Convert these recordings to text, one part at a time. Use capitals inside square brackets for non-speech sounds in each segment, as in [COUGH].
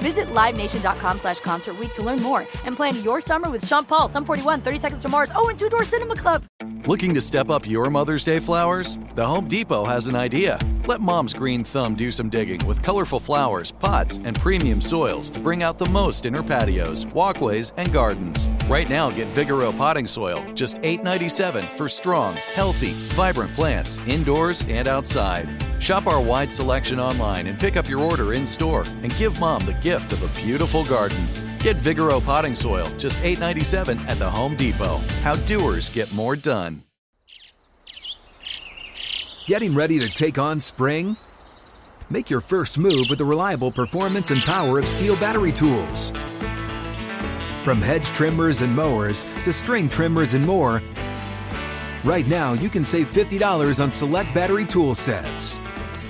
Visit LiveNation.com slash Concert to learn more and plan your summer with Sean Paul, Sum 41, 30 Seconds to Mars, oh, and Two Door Cinema Club. Looking to step up your Mother's Day flowers? The Home Depot has an idea. Let Mom's green thumb do some digging with colorful flowers, pots, and premium soils to bring out the most in her patios, walkways, and gardens. Right now, get Vigoro potting soil, just $8.97 for strong, healthy, vibrant plants indoors and outside. Shop our wide selection online and pick up your order in store and give Mom the gift of a beautiful garden. Get Vigoro potting soil, just $8.97 at the Home Depot. How doers get more done. Getting ready to take on spring? Make your first move with the reliable performance and power of STIHL battery tools. From hedge trimmers and mowers to string trimmers and more, right now you can save $50 on select battery tool sets.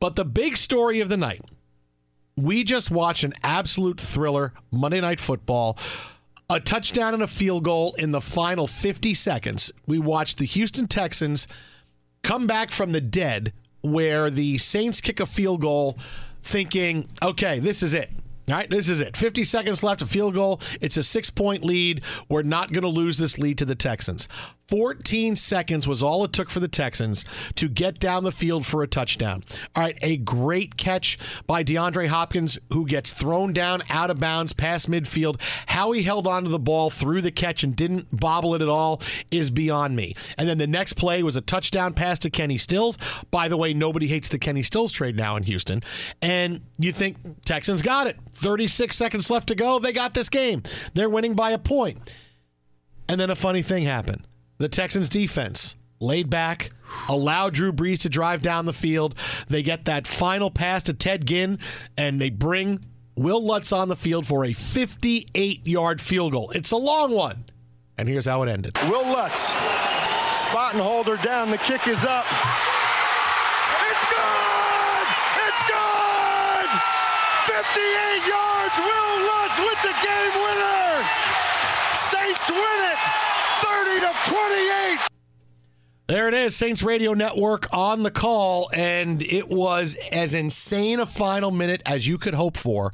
But the big story of the night, we just watched an absolute thriller Monday Night Football. A touchdown and a field goal in the final 50 seconds. We watched the Houston Texans come back from the dead where the Saints kick a field goal thinking, okay, this is it. All right, this is it. 50 seconds left, a field goal. It's a six point lead. We're not going to lose this lead to the Texans. 14 seconds was all it took for the Texans to get down the field for a touchdown. All right, a great catch by DeAndre Hopkins, who gets thrown down out of bounds past midfield. How he held onto the ball through the catch and didn't bobble it at all is beyond me. And then the next play was a touchdown pass to Kenny Stills. By the way, nobody hates the Kenny Stills trade now in Houston. And you think Texans got it. 36 seconds left to go. They got this game. They're winning by a point. And then a funny thing happened the Texans defense laid back, allowed Drew Brees to drive down the field. They get that final pass to Ted Ginn, and they bring Will Lutz on the field for a 58 yard field goal. It's a long one. And here's how it ended Will Lutz, spot and holder down. The kick is up. It's good! It's good! 58 yards. Will Lutz with the game winner. Saints win it. 30 to 28. There it is, Saints Radio Network on the call, and it was as insane a final minute as you could hope for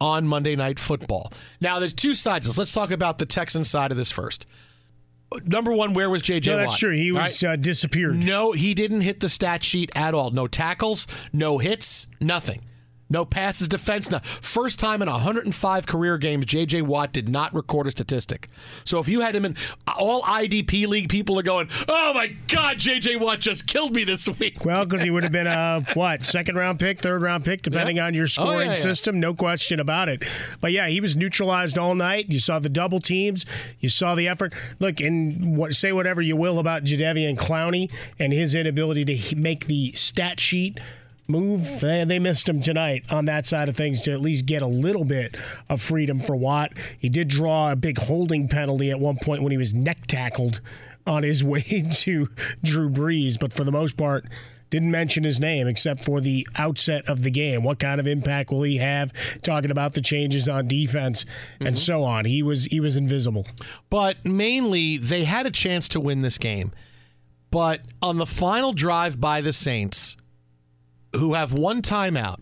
on Monday Night Football. Now, there's two sides. of this. Let's talk about the Texan side of this first. Number one, where was JJ? No, that's Watt? true. He was Right? uh, disappeared. No, he didn't hit the stat sheet at all. No tackles, no hits, nothing. No passes, defense. No. First time in 105 career games, J.J. Watt did not record a statistic. So if you had him in all IDP league, people are going, "Oh my God, J.J. Watt just killed me this week." Well, because he would have been a [LAUGHS] what second round pick, third round pick, depending Yeah. on your Oh, scoring yeah, yeah. system. No question about it. But yeah, he was neutralized all night. You saw the double teams. You saw the effort. Look, and what, say whatever you will about Jadeveon Clowney and his inability to make the stat sheet move. They, missed him tonight on that side of things to at least get a little bit of freedom for Watt. He did draw a big holding penalty at one point when he was neck tackled on his [LAUGHS] way to Drew Brees, but for the most part, didn't mention his name except for the outset of the game. What kind of impact will he have? Talking about the changes on defense and mm-hmm. so on. He was he was invisible. But mainly, they had a chance to win this game. But on the final drive by the Saints, who have one timeout,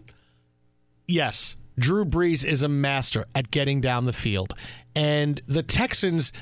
yes, Drew Brees is a master at getting down the field. And the Texans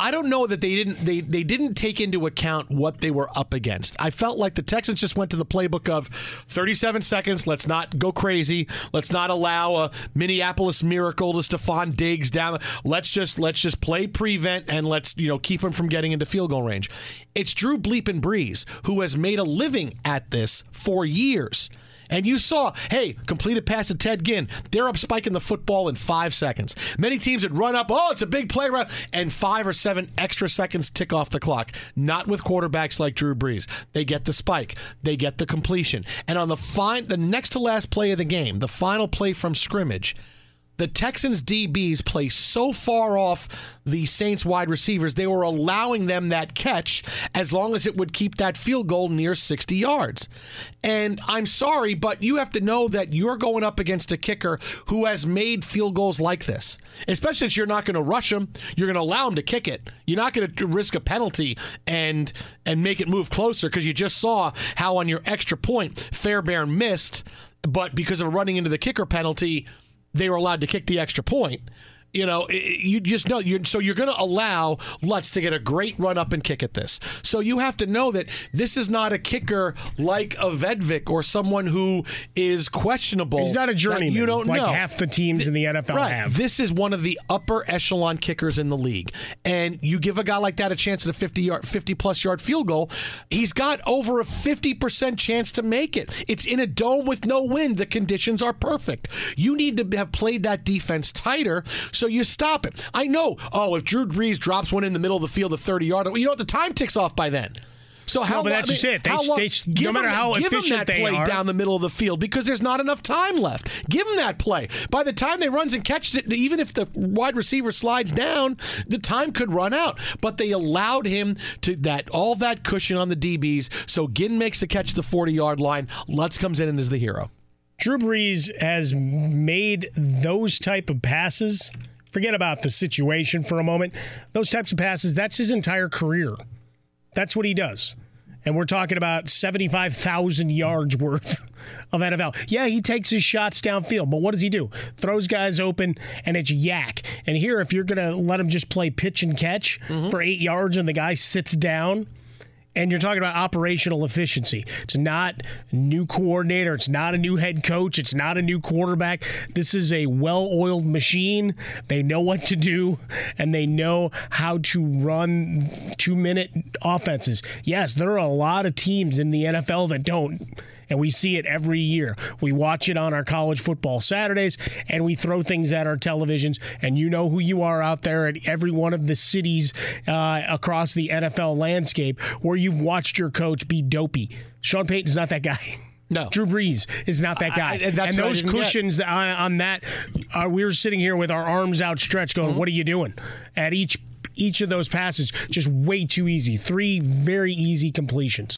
I don't know that they didn't they they didn't take into account what they were up against. I felt like the Texans just went to the playbook of 37 seconds. Let's not go crazy. Let's not allow a Minneapolis miracle to Stefon Diggs down. Let's just let's just play prevent and let's you know keep him from getting into field goal range. It's Drew Bleep and Brees who has made a living at this for years. And you saw, hey, completed pass to Ted Ginn. They're up spiking the football in five seconds. Many teams would run up, oh, it's a big play, run, and five or seven extra seconds tick off the clock. Not with quarterbacks like Drew Brees. They get the spike, they get the completion. And on the fine, the next to last play of the game, the final play from scrimmage, the Texans DBs play so far off the Saints wide receivers, they were allowing them that catch as long as it would keep that field goal near 60 yards. And I'm sorry, but you have to know that you're going up against a kicker who has made field goals like this, especially since you're not going to rush him. You're going to allow him to kick it. You're not going to risk a penalty and and make it move closer because you just saw how on your extra point Fairbairn missed, but because of running into the kicker penalty they were allowed to kick the extra point. You know, you just know you're so you're going to allow Lutz to get a great run up and kick at this. So you have to know that this is not a kicker like a Vedvik or someone who is questionable. He's not a journeyman. You don't like know. half the teams in the NFL right. have. This is one of the upper echelon kickers in the league, and you give a guy like that a chance at a 50 yard, 50 plus yard field goal. He's got over a 50 percent chance to make it. It's in a dome with no wind. The conditions are perfect. You need to have played that defense tighter so you stop it. I know, oh, if Drew Brees drops one in the middle of the field, the 30 yard, you know what? The time ticks off by then. So how? No, but that's I mean, just it. They, long, they, no matter how give efficient them that play are. down the middle of the field because there's not enough time left. Give them that play. By the time they runs and catches it, even if the wide receiver slides down, the time could run out. But they allowed him to that all that cushion on the DBs. So Ginn makes the catch at the 40 yard line. Lutz comes in and is the hero. Drew Brees has made those type of passes Forget about the situation for a moment. Those types of passes, that's his entire career. That's what he does. And we're talking about 75,000 yards [LAUGHS] worth of NFL. Yeah, he takes his shots downfield, but what does he do? Throws guys open and it's YAC. And here, if you're going to let him just play pitch and catch mm-hmm. for eight yards and the guy sits down, and you're talking about operational efficiency. It's not a new coordinator, it's not a new head coach, it's not a new quarterback. This is a well oiled machine. They know what to do, and they know how to run two minute offenses. Yes, there are a lot of teams in the NFL that don't and we see it every year. We watch it on our college football Saturdays, and we throw things at our televisions. And you know who you are out there at every one of the cities uh, across the NFL landscape where you've watched your coach be dopey. Sean Payton's not that guy. [LAUGHS] No, Drew Brees is not that guy. I, and, and those cushions on, on, that, uh, we were sitting here with our arms outstretched, going, mm-hmm. "What are you doing?" At each each of those passes, just way too easy. Three very easy completions.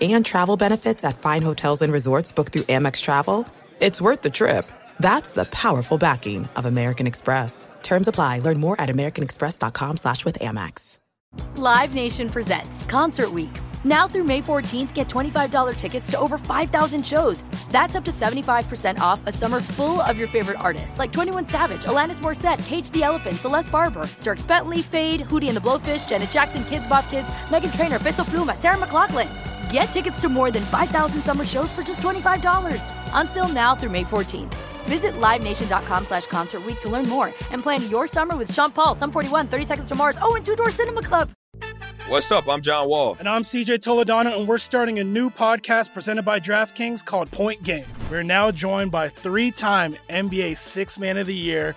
and travel benefits at fine hotels and resorts booked through Amex Travel, it's worth the trip. That's the powerful backing of American Express. Terms apply. Learn more at americanexpress.com slash with Amex. Live Nation presents Concert Week. Now through May 14th, get $25 tickets to over 5,000 shows. That's up to 75% off a summer full of your favorite artists like 21 Savage, Alanis Morissette, Cage the Elephant, Celeste Barber, Dierks Bentley, Fade, Hootie and the Blowfish, Janet Jackson, Kidz Bop Kids, Meghan Trainor, Peso Pluma, Sarah McLachlan. Get tickets to more than 5,000 summer shows for just $25. Until now through May 14th. Visit LiveNation.com slash Concert to learn more and plan your summer with Sean Paul, Sum 41, 30 Seconds to Mars, oh, and Two Door Cinema Club. What's up? I'm John Wall. And I'm CJ Toledano, and we're starting a new podcast presented by DraftKings called Point Game. We're now joined by three-time NBA Six Man of the Year,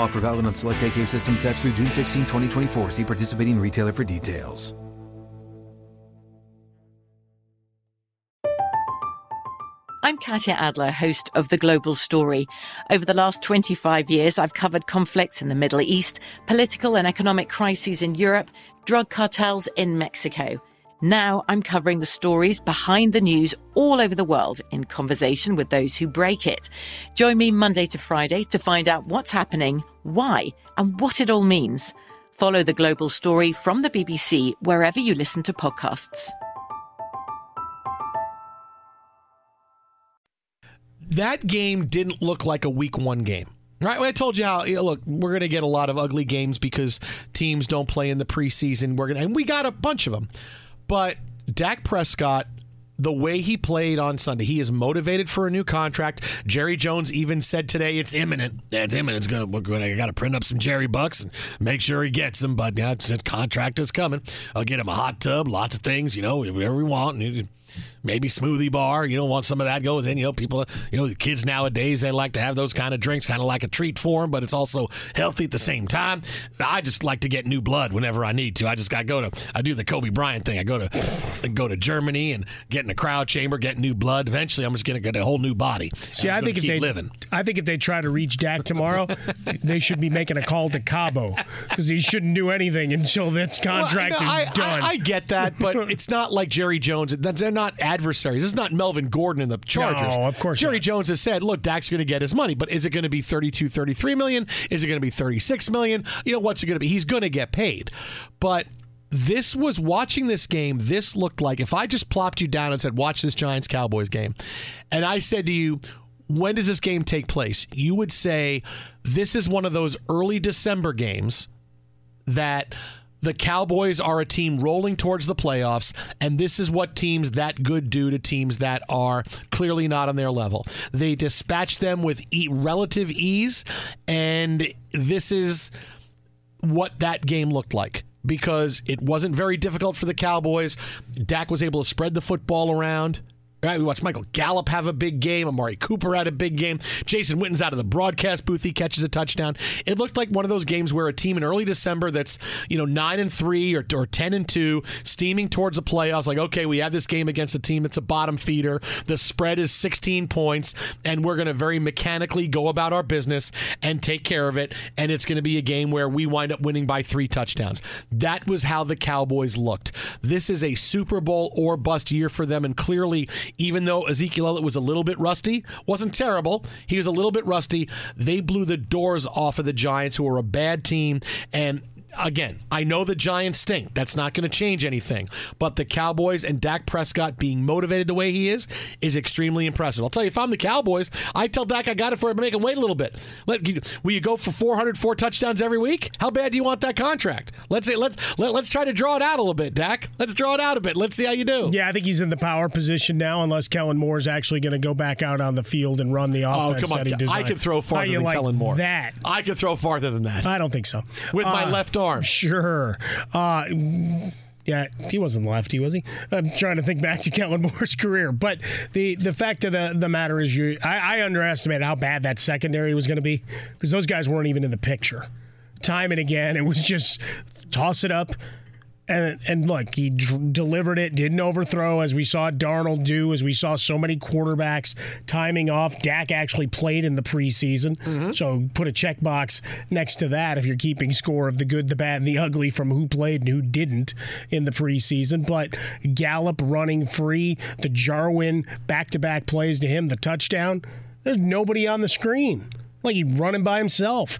Offer valid on select AK system sets through June 16, 2024. See participating retailer for details. I'm Katya Adler, host of The Global Story. Over the last 25 years, I've covered conflicts in the Middle East, political and economic crises in Europe, drug cartels in Mexico. Now I'm covering the stories behind the news all over the world in conversation with those who break it. Join me Monday to Friday to find out what's happening, why, and what it all means. Follow The Global Story from the BBC wherever you listen to podcasts. that game didn't look like a week one game. Right, I told you how. look, we're going to get a lot of ugly games because teams don't play in the preseason. We're going, and we got a bunch of them. But Dak Prescott, the way he played on Sunday, he is motivated for a new contract. Jerry Jones even said today it's imminent. It's imminent. It's gonna we're going to got to print up some Jerry bucks and make sure he gets them. But yeah, said contract is coming. I'll get him a hot tub, lots of things, you know, whatever we want. Maybe smoothie bar. You don't want some of that goes in. You know, people, you know, the kids nowadays they like to have those kind of drinks, kind of like a treat for them, but it's also healthy at the same time. I just like to get new blood whenever I need to. I just got to go to. I do the Kobe Bryant thing. I go to I go to Germany and get in the crowd chamber, get new blood. Eventually, I'm just going to get a whole new body. See, I think if they, living. I think if they try to reach Dak tomorrow, [LAUGHS] they should be making a call to Cabo because he shouldn't do anything until this contract Well, no, is I, done. I, I get that, but [LAUGHS] it's not like Jerry Jones. They're not adversaries. This is not Melvin Gordon and the Chargers. No, of course Jerry Jones has said, look, Dak's going to get his money, but is it going to be 32, 33 million? Is it going to be 36 million? You know, what's it going to be? He's going to get paid. But this was watching this game, this looked like if I just plopped you down and said, watch this Giants Cowboys game, and I said to you, when does this game take place? You would say, this is one of those early December games that the Cowboys are a team rolling towards the playoffs, and this is what teams that good do to teams that are clearly not on their level. They dispatch them with e- relative ease, and this is what that game looked like because it wasn't very difficult for the Cowboys. Dak was able to spread the football around. Right, we watched Michael Gallup have a big game. Amari Cooper had a big game. Jason Witten's out of the broadcast booth. He catches a touchdown. It looked like one of those games where a team in early December that's you know nine and three or, or ten and two, steaming towards the playoffs. Like, okay, we have this game against a team that's a bottom feeder. The spread is 16 points, and we're going to very mechanically go about our business and take care of it. And it's going to be a game where we wind up winning by three touchdowns. That was how the Cowboys looked. This is a Super Bowl or bust year for them, and clearly even though Ezekiel Elliott was a little bit rusty, wasn't terrible. He was a little bit rusty. They blew the doors off of the Giants, who were a bad team, and again, I know the Giants stink. That's not going to change anything. But the Cowboys and Dak Prescott being motivated the way he is is extremely impressive. I'll tell you, if I'm the Cowboys, I tell Dak I got it for him, make him wait a little bit. Let, will you go for 404 touchdowns every week? How bad do you want that contract? Let's say let's let, let's try to draw it out a little bit, Dak. Let's draw it out a bit. Let's see how you do. Yeah, I think he's in the power position now, unless Kellen Moore is actually going to go back out on the field and run the offense. Oh, come on. I could throw farther than like Kellen Moore. That I could throw farther than that. I don't think so. With my Uh, left arm. Sure. Uh, yeah, he wasn't lefty, was he? I'm trying to think back to Kellen Moore's career, but the the fact of the, the matter is, you I, I underestimated how bad that secondary was going to be because those guys weren't even in the picture. Time and again, it was just toss it up. And, and look, he d- delivered it, didn't overthrow, as we saw Darnold do, as we saw so many quarterbacks timing off. Dak actually played in the preseason. Mm-hmm. So put a checkbox next to that if you're keeping score of the good, the bad, and the ugly from who played and who didn't in the preseason. But Gallup running free, the Jarwin back to back plays to him, the touchdown. There's nobody on the screen. Like he's running by himself.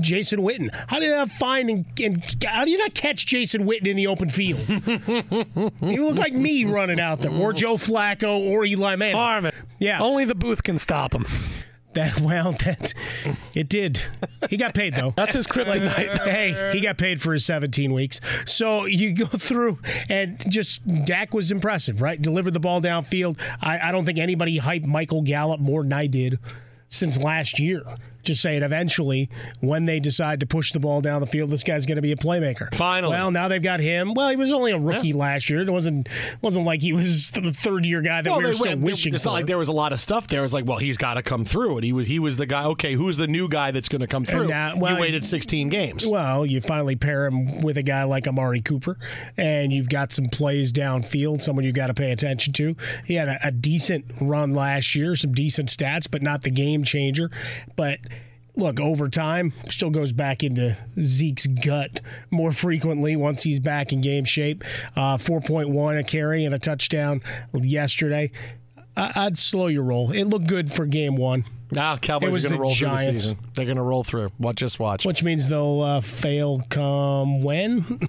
Jason Witten. How do you not find and, and how do you not catch Jason Witten in the open field? [LAUGHS] he looked like me running out there, or Joe Flacco, or Eli Manning. Harmon. Yeah. Only the booth can stop him. That well, that it did. He got paid though. That's his kryptonite. [LAUGHS] hey, he got paid for his 17 weeks. So you go through and just Dak was impressive, right? Delivered the ball downfield. I, I don't think anybody hyped Michael Gallup more than I did since last year. Just saying, eventually, when they decide to push the ball down the field, this guy's going to be a playmaker. Finally. Well, now they've got him. Well, he was only a rookie last year. It wasn't wasn't like he was the third year guy that Well, we were still went, wishing it's for. not like there was a lot of stuff there. It's like, well, he's got to come through, and he was he was the guy. Okay, who's the new guy that's going to come through? now- well, you waited 16 games. Well, you finally pair him with a guy like Amari Cooper, and you've got some plays downfield, someone you've got to pay attention to. He had a, a decent run last year, some decent stats, but not the game changer. But look, over time, still goes back into Zeke's gut more frequently once he's back in game shape. Uh, 4.1 a carry and a touchdown yesterday. I- I'd slow your roll. It looked good for game one. Now Cowboys are going to roll through the season. They're going to roll through. What? Just watch. Which means they'll uh, fail come when? [LAUGHS]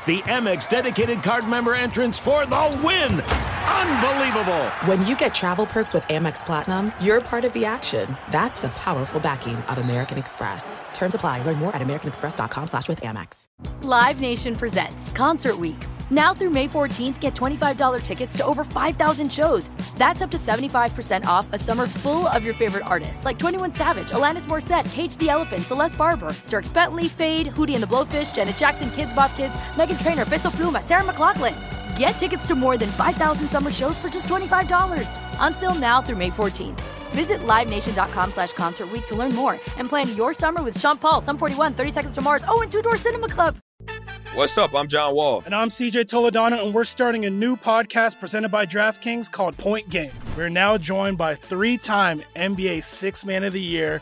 The Amex dedicated card member entrance for the win! Unbelievable! When you get travel perks with Amex Platinum, you're part of the action. That's the powerful backing of American Express. Terms apply. Learn more at americanexpress.com slash with Amex. Live Nation presents Concert Week. Now through May 14th, get $25 tickets to over 5,000 shows. That's up to 75% off a summer full of your favorite artists like 21 Savage, Alanis Morissette, Cage the Elephant, Celeste Barber, Dierks Bentley, Fade, Hootie and the Blowfish, Janet Jackson, Kidz Bop Kids, Meghan Trainor, Peso Pluma, Sarah McLachlan. Get tickets to more than 5,000 summer shows for just $25. On sale now through May 14th. Visit LiveNation.com slash Concert Week to learn more and plan your summer with Sean Paul, Sum 41, 30 Seconds to Mars, oh, and Two Door Cinema Club. What's up? I'm John Wall. And I'm CJ Toledano, and we're starting a new podcast presented by DraftKings called Point Game. We're now joined by three time NBA Six Man of the Year,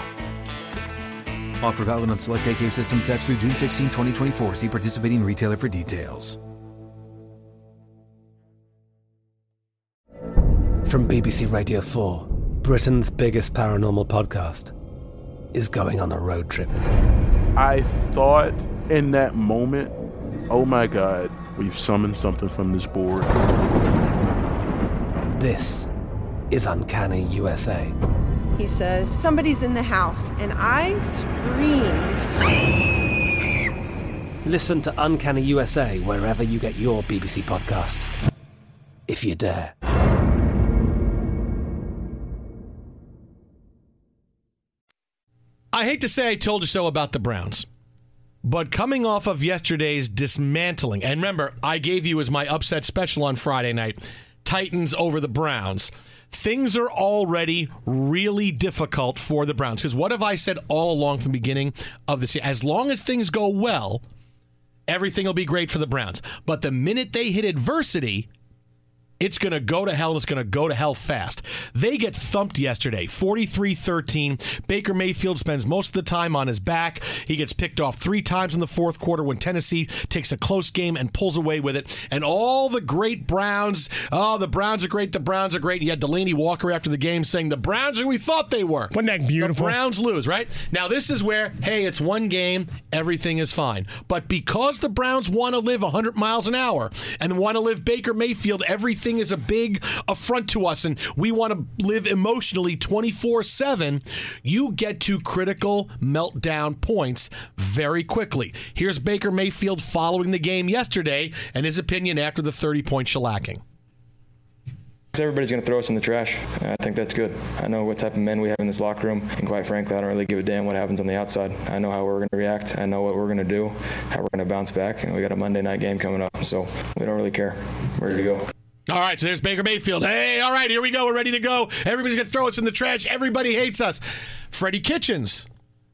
Offer valid on select AK system sets through June 16, 2024. See participating retailer for details. From BBC Radio 4, Britain's biggest paranormal podcast is going on a road trip. I thought in that moment, oh my God, we've summoned something from this board. This is Uncanny USA. He says, Somebody's in the house, and I screamed. Listen to Uncanny USA wherever you get your BBC podcasts, if you dare. I hate to say I told you so about the Browns, but coming off of yesterday's dismantling, and remember, I gave you as my upset special on Friday night Titans over the Browns. Things are already really difficult for the Browns because what have I said all along from the beginning of this year? As long as things go well, everything will be great for the Browns. But the minute they hit adversity, it's going to go to hell and it's going to go to hell fast. They get thumped yesterday, 43 13. Baker Mayfield spends most of the time on his back. He gets picked off three times in the fourth quarter when Tennessee takes a close game and pulls away with it. And all the great Browns, oh, the Browns are great, the Browns are great. And you had Delanie Walker after the game saying, the Browns are we thought they were. Wasn't that beautiful? The Browns lose, right? Now, this is where, hey, it's one game, everything is fine. But because the Browns want to live 100 miles an hour and want to live Baker Mayfield, everything is a big affront to us and we want to live emotionally 24 7, you get to critical meltdown points very quickly. Here's Baker Mayfield following the game yesterday and his opinion after the 30 point shellacking. Everybody's going to throw us in the trash. I think that's good. I know what type of men we have in this locker room, and quite frankly, I don't really give a damn what happens on the outside. I know how we're going to react. I know what we're going to do, how we're going to bounce back, and we got a Monday night game coming up, so we don't really care. Ready to go. All right, so there's Baker Mayfield. Hey, all right, here we go. We're ready to go. Everybody's going to throw us in the trash. Everybody hates us. Freddie Kitchens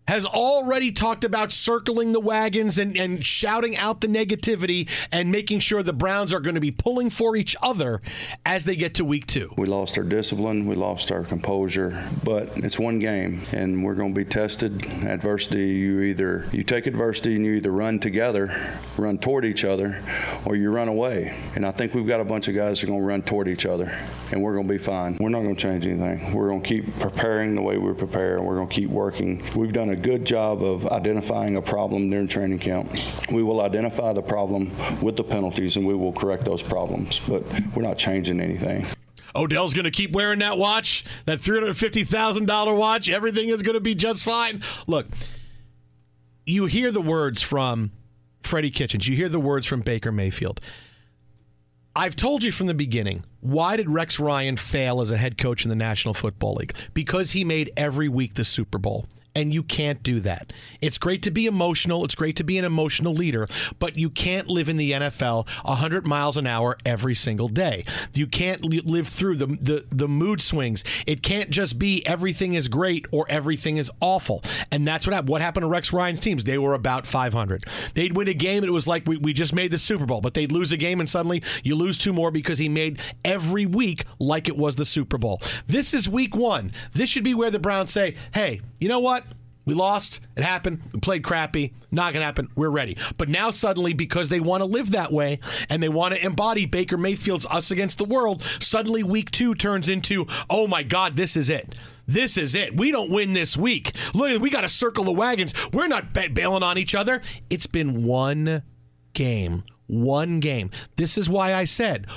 has already talked about circling the wagons and, and shouting out the negativity and making sure the Browns are going to be pulling for each other as they get to week two. We lost our discipline, we lost our composure, but it's one game and we're going to be tested. Adversity, you either you take adversity and you either run together, run toward each other, or you run away. And I think we've got a bunch of guys that are going to run toward each other and we're going to be fine. We're not going to change anything. We're going to keep preparing the way we prepare and we're going to keep working. We've done a good job of identifying a problem during training camp. We will identify the problem with the penalties and we will correct those problems, but we're not changing anything. Odell's going to keep wearing that watch, that $350,000 watch. Everything is going to be just fine. Look, you hear the words from Freddie Kitchens, you hear the words from Baker Mayfield. I've told you from the beginning, why did Rex Ryan fail as a head coach in the National Football League? Because he made every week the Super Bowl and you can't do that. It's great to be emotional, it's great to be an emotional leader, but you can't live in the NFL 100 miles an hour every single day. You can't li- live through the, the the mood swings. It can't just be everything is great or everything is awful. And that's what happened. What happened to Rex Ryan's teams? They were about 500. They'd win a game it was like we, we just made the Super Bowl, but they'd lose a game and suddenly you lose two more because he made every week like it was the Super Bowl. This is week 1. This should be where the Browns say, "Hey, you know what? We lost. It happened. We played crappy. Not going to happen. We're ready. But now, suddenly, because they want to live that way and they want to embody Baker Mayfield's us against the world, suddenly week two turns into, oh my God, this is it. This is it. We don't win this week. Look, we got to circle the wagons. We're not ba- bailing on each other. It's been one game. One game. This is why I said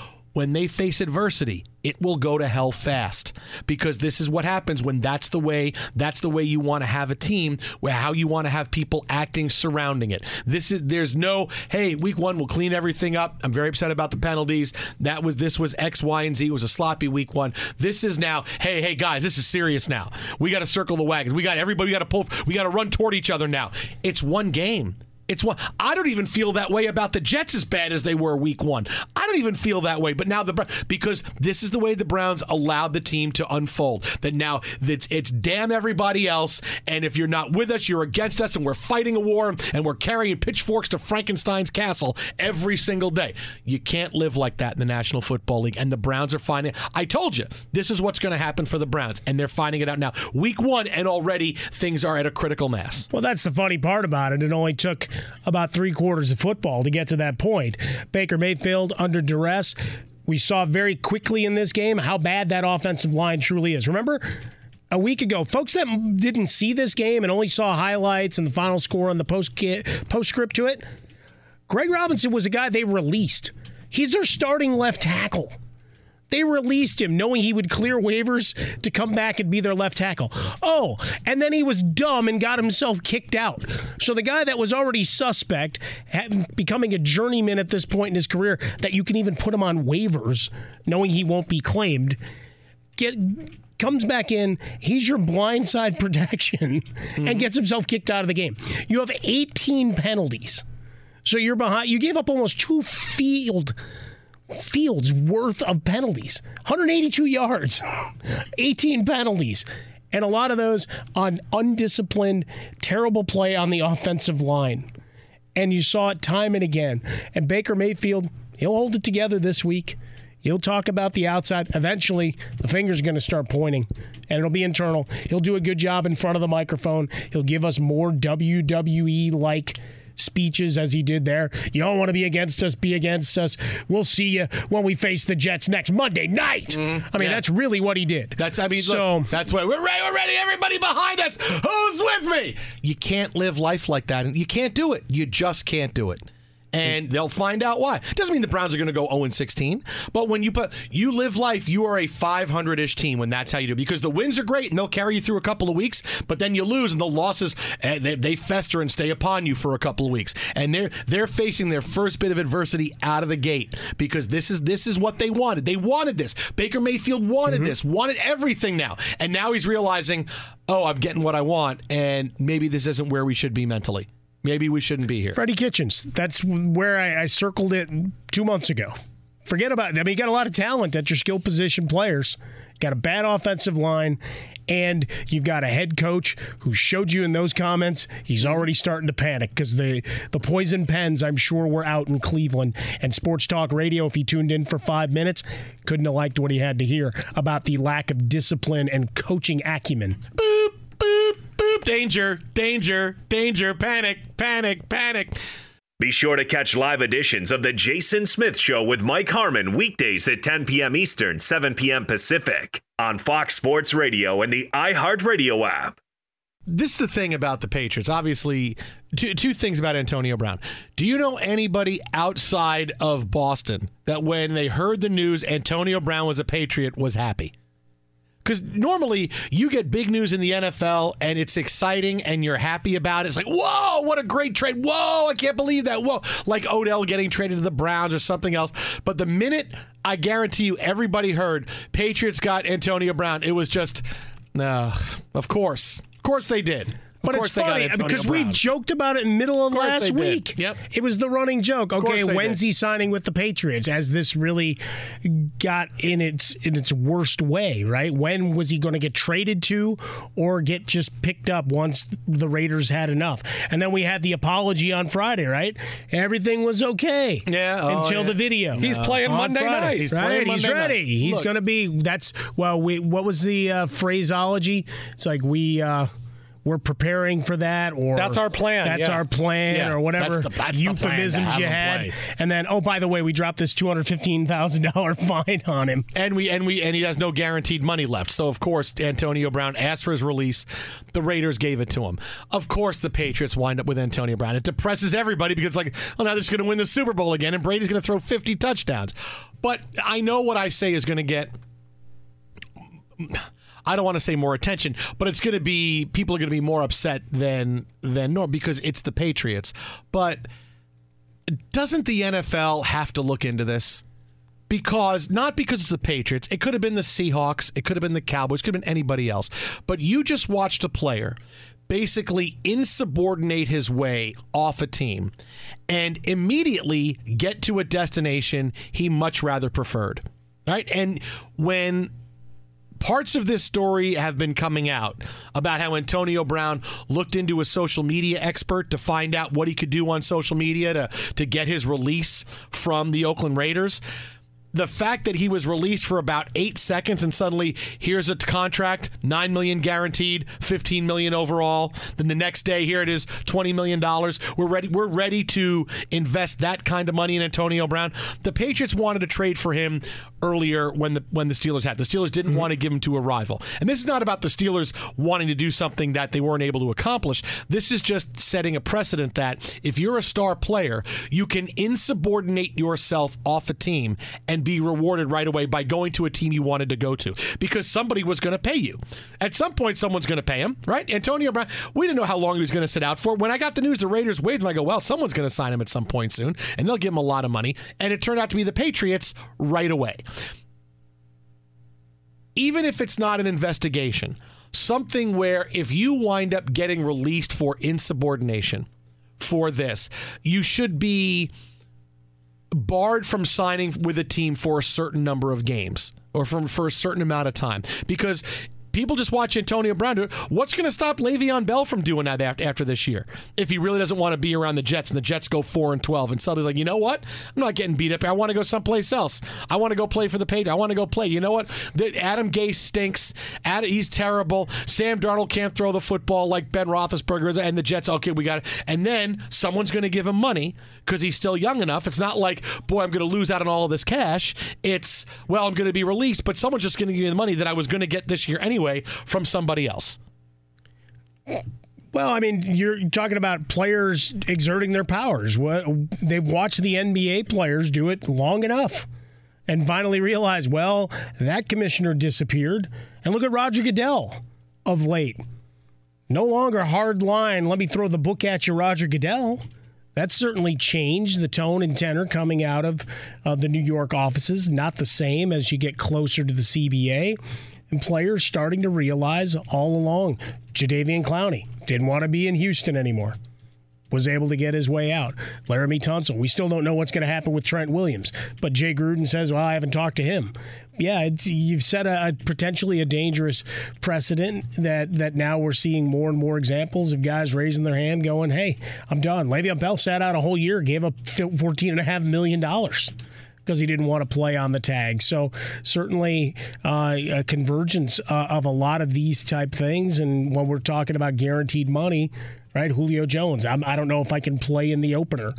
when they face adversity, it will go to hell fast. Because this is what happens when that's the way that's the way you want to have a team where how you want to have people acting surrounding it. This is there's no hey week one we'll clean everything up. I'm very upset about the penalties. That was this was x y and z. It was a sloppy week one. This is now hey hey guys this is serious now. We got to circle the wagons. We got everybody we got to pull we got to run toward each other now. It's one game. It's one. I don't even feel that way about the Jets as bad as they were week one. Don't even feel that way. But now the because this is the way the Browns allowed the team to unfold. That now it's, it's damn everybody else, and if you're not with us, you're against us, and we're fighting a war, and we're carrying pitchforks to Frankenstein's castle every single day. You can't live like that in the National Football League, and the Browns are finding. I told you this is what's going to happen for the Browns, and they're finding it out now. Week one, and already things are at a critical mass. Well, that's the funny part about it. It only took about three quarters of football to get to that point. Baker Mayfield under duress. We saw very quickly in this game how bad that offensive line truly is. Remember? A week ago, folks that didn't see this game and only saw highlights and the final score on the post postscript to it, Greg Robinson was a guy they released. He's their starting left tackle. They released him knowing he would clear waivers to come back and be their left tackle. Oh, and then he was dumb and got himself kicked out. So the guy that was already suspect, becoming a journeyman at this point in his career, that you can even put him on waivers knowing he won't be claimed, get comes back in, he's your blindside [LAUGHS] protection mm-hmm. and gets himself kicked out of the game. You have 18 penalties. So you're behind you gave up almost two field fields worth of penalties 182 yards, 18 penalties. And a lot of those on undisciplined, terrible play on the offensive line. And you saw it time and again. And Baker Mayfield, he'll hold it together this week. He'll talk about the outside. Eventually, the finger's going to start pointing, and it'll be internal. He'll do a good job in front of the microphone. He'll give us more WWE like speeches as he did there. You don't want to be against us, be against us. We'll see you when we face the Jets next Monday night. Mm, I mean, yeah. that's really what he did. That's I mean, so look, that's why we're ready. We're ready. Everybody behind us. Who's with me? You can't live life like that, and you can't do it. You just can't do it and they'll find out why. Doesn't mean the Browns are going to go 0 16, but when you put you live life, you are a 500 ish team when that's how you do. It. Because the wins are great and they'll carry you through a couple of weeks, but then you lose and the losses eh, they, they fester and stay upon you for a couple of weeks, and they're they're facing their first bit of adversity out of the gate because this is this is what they wanted. They wanted this. Baker Mayfield wanted mm-hmm. this, wanted everything now, and now he's realizing, oh, I'm getting what I want, and maybe this isn't where we should be mentally. Maybe we shouldn't be here. Freddie Kitchens. That's where I, I circled it two months ago. Forget about it. I mean, you got a lot of talent at your skill position players. Got a bad offensive line, and you've got a head coach who showed you in those comments he's already starting to panic because the the poison pens I'm sure were out in Cleveland and Sports Talk Radio. If he tuned in for five minutes, couldn't have liked what he had to hear about the lack of discipline and coaching acumen. Boop boop boop. Danger, danger, danger, panic, panic, panic. Be sure to catch live editions of The Jason Smith Show with Mike Harmon weekdays at 10 p.m. Eastern, 7 p.m. Pacific on Fox Sports Radio and the iHeartRadio app. This is the thing about the Patriots. Obviously, two, two things about Antonio Brown. Do you know anybody outside of Boston that when they heard the news Antonio Brown was a Patriot was happy? Because normally you get big news in the NFL and it's exciting and you're happy about it. It's like, whoa, what a great trade. Whoa, I can't believe that. Whoa, like Odell getting traded to the Browns or something else. But the minute I guarantee you everybody heard Patriots got Antonio Brown, it was just, uh, of course. Of course they did. But it's funny because Brown. we joked about it in the middle of, of last week. Yep. It was the running joke. Okay, when's did. he signing with the Patriots? As this really got in its in its worst way, right? When was he going to get traded to or get just picked up once the Raiders had enough? And then we had the apology on Friday, right? Everything was okay. Yeah. Oh, until yeah. the video. He's playing Monday Friday, night. He's right? He's Monday ready. Night. He's going to be that's well, we what was the uh, phraseology? It's like we uh we're preparing for that, or that's our plan. That's yeah. our plan, yeah, or whatever that's the, that's euphemisms you had. And then, oh, by the way, we dropped this two hundred fifteen thousand dollar [LAUGHS] fine on him, and we and we and he has no guaranteed money left. So of course, Antonio Brown asked for his release. The Raiders gave it to him. Of course, the Patriots wind up with Antonio Brown. It depresses everybody because like, well, now they're just going to win the Super Bowl again, and Brady's going to throw fifty touchdowns. But I know what I say is going to get I don't want to say more attention, but it's going to be people are going to be more upset than than normal because it's the Patriots. But doesn't the NFL have to look into this? Because not because it's the Patriots, it could have been the Seahawks, it could have been the Cowboys, it could have been anybody else. But you just watched a player basically insubordinate his way off a team and immediately get to a destination he much rather preferred. Right? And when parts of this story have been coming out about how Antonio Brown looked into a social media expert to find out what he could do on social media to, to get his release from the Oakland Raiders the fact that he was released for about eight seconds and suddenly here's a contract, nine million guaranteed, fifteen million overall. Then the next day, here it is, twenty million dollars. We're ready. We're ready to invest that kind of money in Antonio Brown. The Patriots wanted to trade for him earlier when the when the Steelers had. The Steelers didn't mm-hmm. want to give him to a rival. And this is not about the Steelers wanting to do something that they weren't able to accomplish. This is just setting a precedent that if you're a star player, you can insubordinate yourself off a team and be rewarded right away by going to a team you wanted to go to because somebody was going to pay you. At some point, someone's going to pay him, right? Antonio Brown, we didn't know how long he was going to sit out for. When I got the news the Raiders waived him, I go, well, someone's going to sign him at some point soon, and they'll give him a lot of money. And it turned out to be the Patriots right away. Even if it's not an investigation, something where if you wind up getting released for insubordination for this, you should be barred from signing with a team for a certain number of games or from for a certain amount of time. Because people just watch Antonio Brown do it. What's going to stop Le'Veon Bell from doing that after, this year? If he really doesn't want to be around the Jets and the Jets go 4 and 12 and suddenly like, you know what? I'm not getting beat up. I want to go someplace else. I want to go play for the Patriots. I want to go play. You know what? The, Adam Gase stinks. Adam, he's terrible. Sam Darnold can't throw the football like Ben Roethlisberger and the Jets. Okay, we got it. And then someone's going to give him money because he's still young enough. It's not like, boy, I'm going to lose out on all of this cash. It's, well, I'm going to be released, but someone's just going to give me the money that I was going to get this year anyway anyway from somebody else. Well, I mean, you're talking about players exerting their powers. What they've watched the NBA players do it long enough, and finally realized, well, that commissioner disappeared, and look at Roger Goodell of late. No longer hard line. Let me throw the book at you, Roger Goodell. That's certainly changed the tone and tenor coming out of uh, the New York offices. Not the same as you get closer to the CBA and players starting to realize all along Jadeveon Clowney didn't want to be in Houston anymore. Was able to get his way out. Laremy Tunsil. We still don't know what's going to happen with Trent Williams, but Jay Gruden says, "Well, I haven't talked to him." Yeah, you've set a, a, potentially a dangerous precedent that that now we're seeing more and more examples of guys raising their hand, going, "Hey, I'm done." Le'Veon Bell sat out a whole year, gave up fourteen and a half million dollars because he didn't want to play on the tag. So certainly uh, a convergence uh, of a lot of these type things. And when we're talking about guaranteed money, right? Julio Jones, I'm, I do not know if I can play in the opener,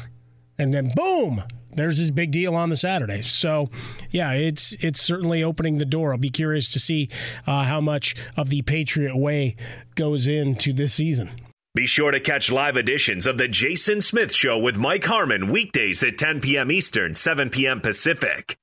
and then boom. There's this big deal on the Saturday. So, yeah, it's it's certainly opening the door. I'll be curious to see uh, how much of the Patriot way goes into this season. Be sure to catch live editions of The Jason Smith Show with Mike Harmon weekdays at 10 p.m. Eastern, 7 p.m. Pacific.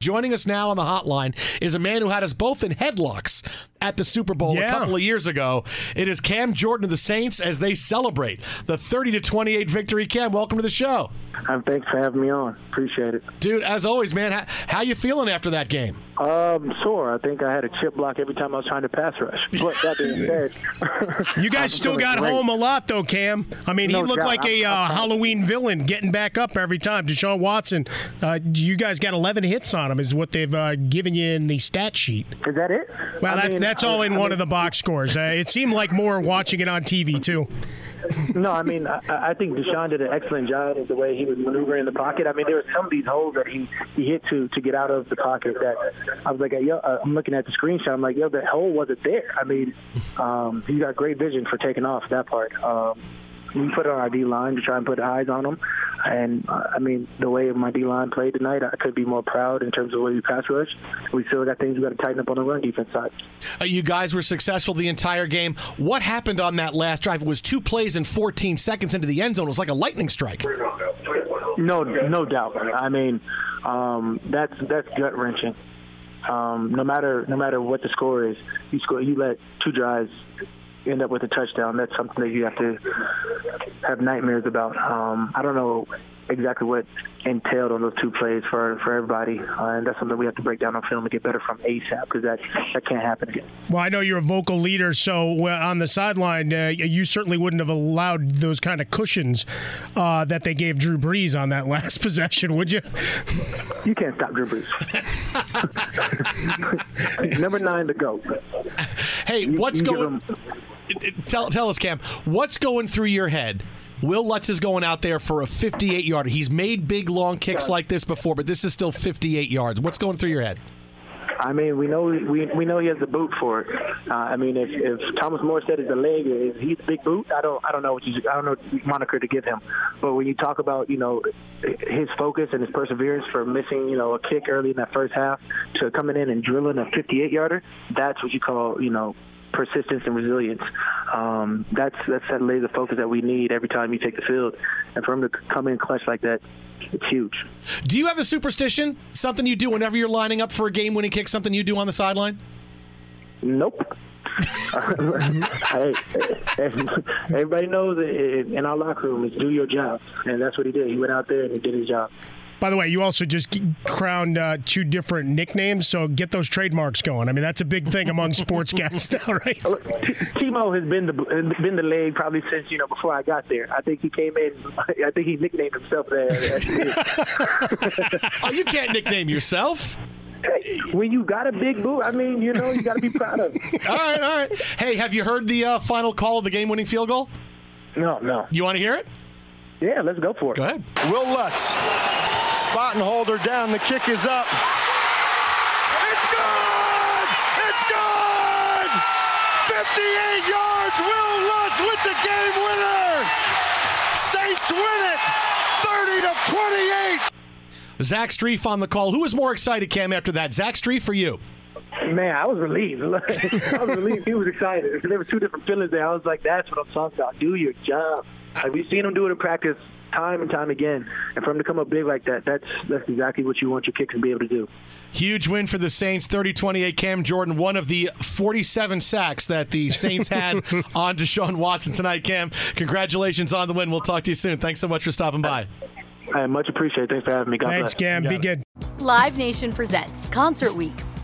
Joining us now on the hotline is a man who had us both in headlocks at the Super Bowl yeah. a couple of years ago. It is Cam Jordan of the Saints as they celebrate the 30 to 28 victory. Cam, welcome to the show. Um, thanks for having me on. Appreciate it, dude. As always, man. How, how you feeling after that game? Um, sore. I think I had a chip block every time I was trying to pass rush. [LAUGHS] But that being said, [LAUGHS] you guys still got great. home a lot though, Cam. I mean, no he looked doubt. like a uh, Halloween villain getting back up every time. Deshaun Watson, uh, you guys got 11 hits on him, is what they've uh, given you in the stat sheet. Is that it? Well, that, mean, that's all in I one mean, of the box scores. Uh, it seemed like more watching it on TV too. No, I mean, I, I think Deshaun did an excellent job of the way he was maneuvering in the pocket. I mean, there were some of these holes that he, he hit to to get out of the pocket that I was like, yo, uh, I'm looking at the screenshot. I'm like, yo, that hole wasn't there. I mean, um, he got great vision for taking off that part. Um, we put on our D line to try and put eyes on them. And uh, I mean, the way my D line played tonight, I could be more proud in terms of where we pass rush. We still got things we got to tighten up on the run defense side. Uh, you guys were successful the entire game. What happened on that last drive? It was two plays and 14 seconds into the end zone. It was like a lightning strike. No, no doubt. I mean, um, that's that's gut wrenching. Um, no matter no matter what the score is, you score you let two drives end up with a touchdown, that's something that you have to have nightmares about. Um, I don't know exactly what entailed on those two plays for for everybody, uh, and that's something we have to break down on film and get better from ASAP because that that can't happen again. Well, I know you're a vocal leader, so on the sideline, uh, you certainly wouldn't have allowed those kind of cushions uh, that they gave Drew Brees on that [LAUGHS] last possession, would you? You can't stop Drew Brees. [LAUGHS] Number nine to go. Hey, what's going? Tell tell us, Cam. What's going through your head? Will Lutz is going out there for a 58 yarder. He's made big long kicks like this before, but this is still 58 yards. What's going through your head? I mean, we know we we know he has the boot for it. Uh, I mean, if, if Thomas Morstead it's a leg, is he big boot? I don't I don't know what you I don't know what moniker to give him. But when you talk about you know his focus and his perseverance for missing you know a kick early in that first half to coming in and drilling a 58 yarder, that's what you call you know persistence and resilience. Um, that's that's that laser focus that we need every time you take the field, and for him to come in clutch like that, it's huge. Do you have a superstition? Something you do whenever you're lining up for a game-winning kick? Something you do on the sideline? Nope. [LAUGHS] hey, everybody knows it in our locker room is do your job, and that's what he did. He went out there and he did his job. By the way, you also just crowned uh, two different nicknames, so get those trademarks going. I mean, that's a big thing among sports sportscasts now, right? Timo has been the been the leg probably since you know before I got there. I think he came in. I think he nicknamed himself that. [LAUGHS] oh, you can't nickname yourself. When you got a big boot, I mean, you know, you got to be proud of. it. [LAUGHS] all right, all right. Hey, have you heard the uh, final call of the game-winning field goal? No, no. You want to hear it? Yeah, let's go for it. Go ahead. Will Lutz, spot and holder down. The kick is up. It's good! It's good! 58 yards. Will Lutz with the game winner. Saints win it, 30 to 28. Zach Strief on the call. Who was more excited, Cam, after that? Zach Strief for you? Man, I was relieved. [LAUGHS] I was relieved. He was excited. There were two different feelings there. I was like, "That's what I'm talking about. Do your job." Like we've seen him do it in practice time and time again, and for him to come up big like that, that's that's exactly what you want your kicks to be able to do. Huge win for the Saints, 30-28. Cam Jordan, one of the 47 sacks that the Saints had [LAUGHS] on Deshaun Watson tonight. Cam, congratulations on the win. We'll talk to you soon. Thanks so much for stopping by. I much appreciate. Thanks for having me. God Thanks, bless. Cam. Be good. Live Nation presents Concert Week.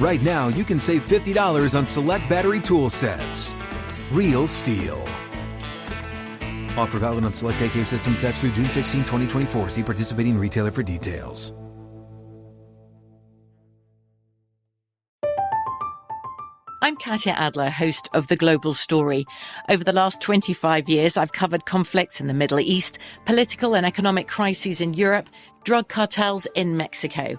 right now you can save $50 on select battery tool sets. Real STIHL. Offer valid on select AK system sets through June 16, 2024. See participating retailer for details. I'm Katya Adler, host of The Global Story. Over the last 25 years, I've covered conflicts in the Middle East, political and economic crises in Europe, drug cartels in Mexico.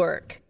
work.